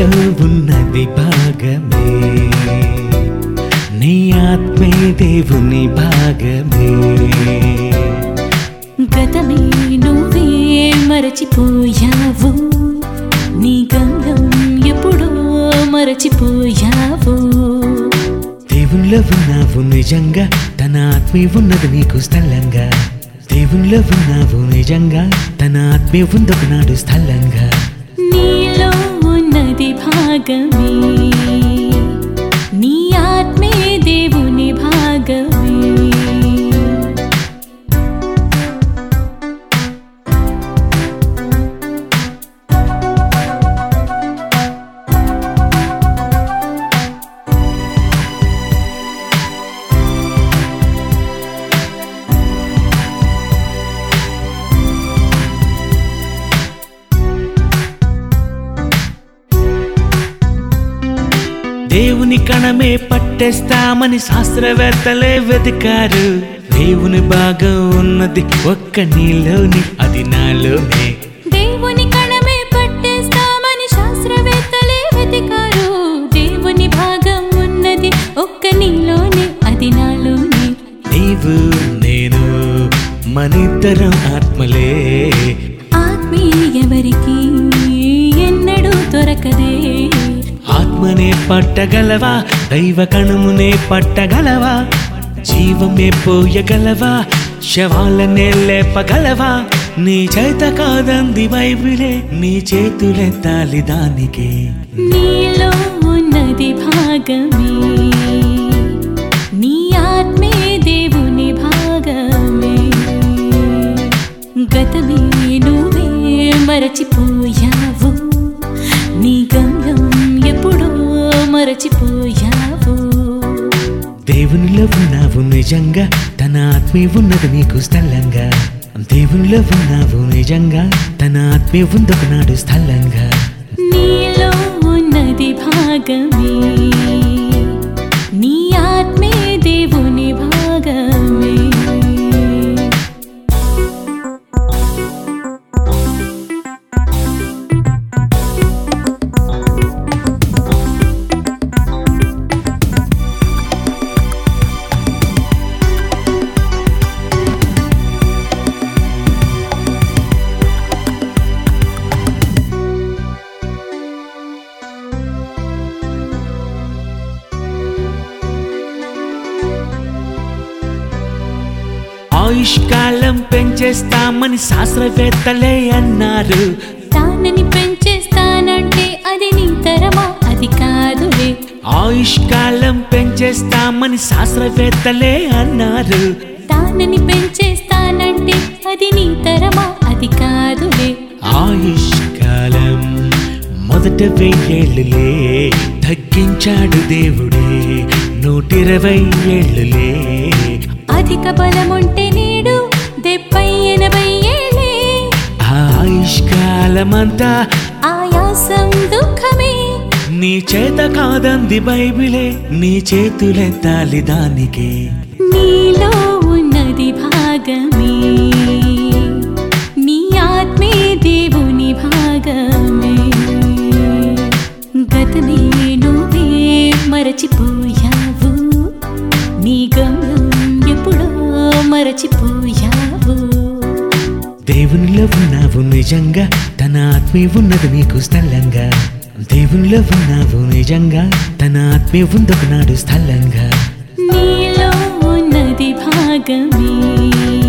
నీలో ఉన్నది భాగమే. నీ ఆత్మే దేవుని భాగమే. గతమే నువ్వే మరచిపోయావు. నీ గంధం ఎప్పుడో మరచిపోయావు. దేవునిలో ఉన్నావు నిజంగా తన ఆత్మే ఉన్నది నీకు స్థలంగా. దేవునిలో ఉన్నావు నిజంగా తన ఆత్మే ఉందొకనాడు స్థలంగా. నీలో भग దేవుని కణమే పట్టేస్తామని శాస్త్రవేత్తలే వెతికారు. దేవుని భాగం ఉన్నది ఒక్క నీలోని అది నాలోనే. దేవుని కణమే పట్టేస్తామని శాస్త్రవేత్తలే వెతికారు. దేవుని భాగం ఉన్నది ఒక్క నీలోనే అది నాలోనే. నీవు నేను మనిద్దరం ఆత్మలే. పట్టగలవా? దైవ కణమునే పట్టగలవా? జీవమే పోయగలవా? శవాలనే లేపగలవా? నీ చేత కాదంది బైబిలే నీ చేతులెత్తాలి దానికి. నీలో ఉన్నది భాగమే. నీ ఆత్మే దేవుని భాగమే. గతమే నువ్వే మరచిపోయా. మరచిపోయావు. దేవునిలో ఉన్నావు నిజంగా తన ఆత్మే ఉన్నది నీకు స్థలంగా. దేవునిలో ఉన్నావు నిజంగా తన ఆత్మే ఉందొకనాడు స్థలంగా. నీలో ఉన్నది భాగమే. ఆయుష్కాలం పెంచేస్తామని శాస్త్రవేత్తలే అన్నారు. తానని పెంచేస్తానంటే అది నీ తరమా? అది కాదులే. ఆయుష్కాలం పెంచేస్తామని శాస్త్రవేత్తలే అన్నారు. తానని పెంచేస్తానంటే అది నీ తరమా? అది కాదులే. ఆయుష్కాలం మొదట వెయ్యేళ్ళులే తగ్గించాడు దేవుడే. నూటిరవై ఏళ్ళులే. అధిక బలముంటే ఆయుష్కాలమంతా ఆయాసం దుఃఖమే. నీ చేత కాదంది బైబిలే నీ చేతులెత్తాలి దానికి. నీలో ఉన్నది భాగమే. నీ ఆత్మే దేవుని భాగమే. గతమే నువ్వే మరచిపోయావు? నీ గమ్యం ఎప్పుడో మరచిపోయావు? దేవునిలో ఉన్నావు నిజంగా ఆత్మే ఉన్నది నీకు స్థలంగా. దేవునిలో ఉన్నావు నిజంగా. తన ఆత్మే ఉందొకనాడు స్థలంగా. నీలో ఉన్నది భాగమే.